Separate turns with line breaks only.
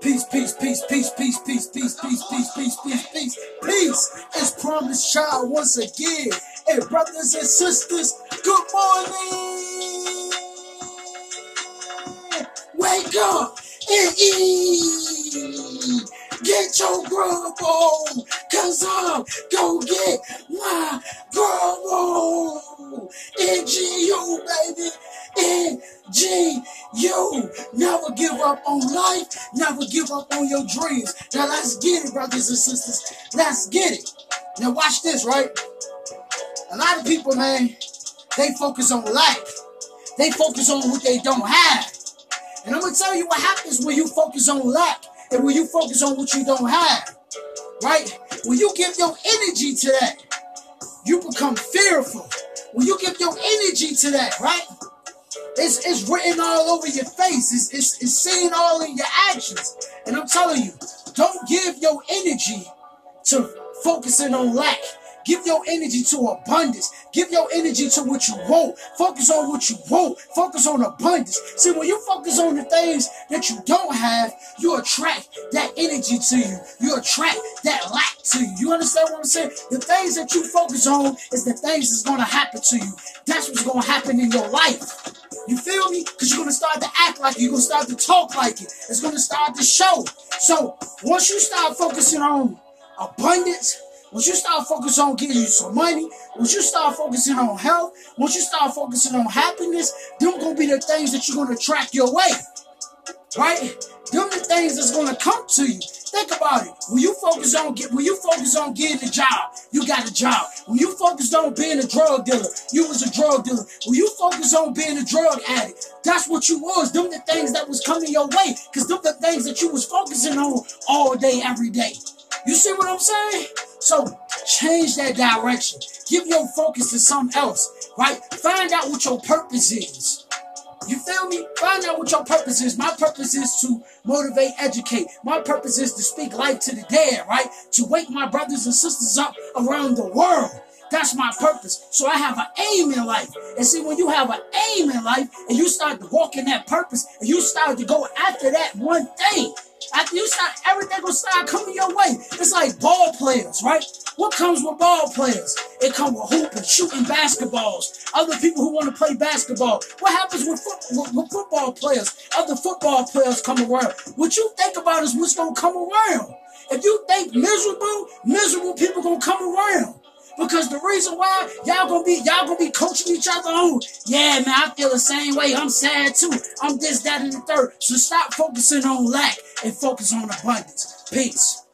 Peace, peace, peace, peace, peace, peace, peace, peace, peace, peace, peace, peace, peace. It's Promise Child once again. Hey, brothers and sisters, good morning. Wake up and eat. Get your grub on, cause I'm gonna get my grub on. NGU, baby. NGU. You never give up on life. Never give up on your dreams. Now let's get it, brothers and sisters. Let's get it. Now watch this, right? A lot of people, man, they focus on lack. They focus on what they don't have. And I'm gonna tell you what happens when you focus on lack and when you focus on what you don't have. Right? When you give your energy to that, you become fearful. When you give your energy to that, right? It's, it's written all over your face. It's, it's, it's seen all in your actions. And I'm telling you, don't give your energy to focusing on lack. Give your energy to abundance. Give your energy to what you want. Focus on what you want. Focus on abundance. See, when you focus on the things that you don't have, you attract that energy to you. You attract that lack to you. You understand what I'm saying? The things that you focus on is the things that's going to happen to you. That's what's going to happen in your life. You feel me? Because you're going to start to act like it. You're going to start to talk like it. It's going to start to show. So once you start focusing on abundance, once you start focusing on getting you some money, once you start focusing on health, once you start focusing on happiness, them gonna be the things that you're gonna attract your way. Right? Them the things that's gonna come to you. Think about it. When you focus on get when you focus on getting a job, you got a job. When you focus on being a drug dealer, you was a drug dealer. When you focus on being a drug addict, that's what you was. Them the things that was coming your way. Cause them the things that you was focusing on all day, every day. You see what I'm saying? So change that direction. Give your focus to something else, right? Find out what your purpose is. You feel me? Find out what your purpose is. My purpose is to motivate, educate. My purpose is to speak life to the dead, right? To wake my brothers and sisters up around the world. That's my purpose. So I have an aim in life. And see, when you have an aim in life and you start to walk in that purpose and you start to go after that one thing, after you start, everything will start coming your way. It's like ball players, right? What comes with ball players? It comes with hooping, shooting basketballs. Other people who want to play basketball. What happens with, with, with football players? Other football players come around. What you think about is what's going to come around. If you think miserable, miserable people going to come around. Because the reason why y'all gonna be y'all gonna be coaching each other on, yeah, man, I feel the same way. I'm sad too. I'm this, that, and the third. So stop focusing on lack and focus on abundance. Peace.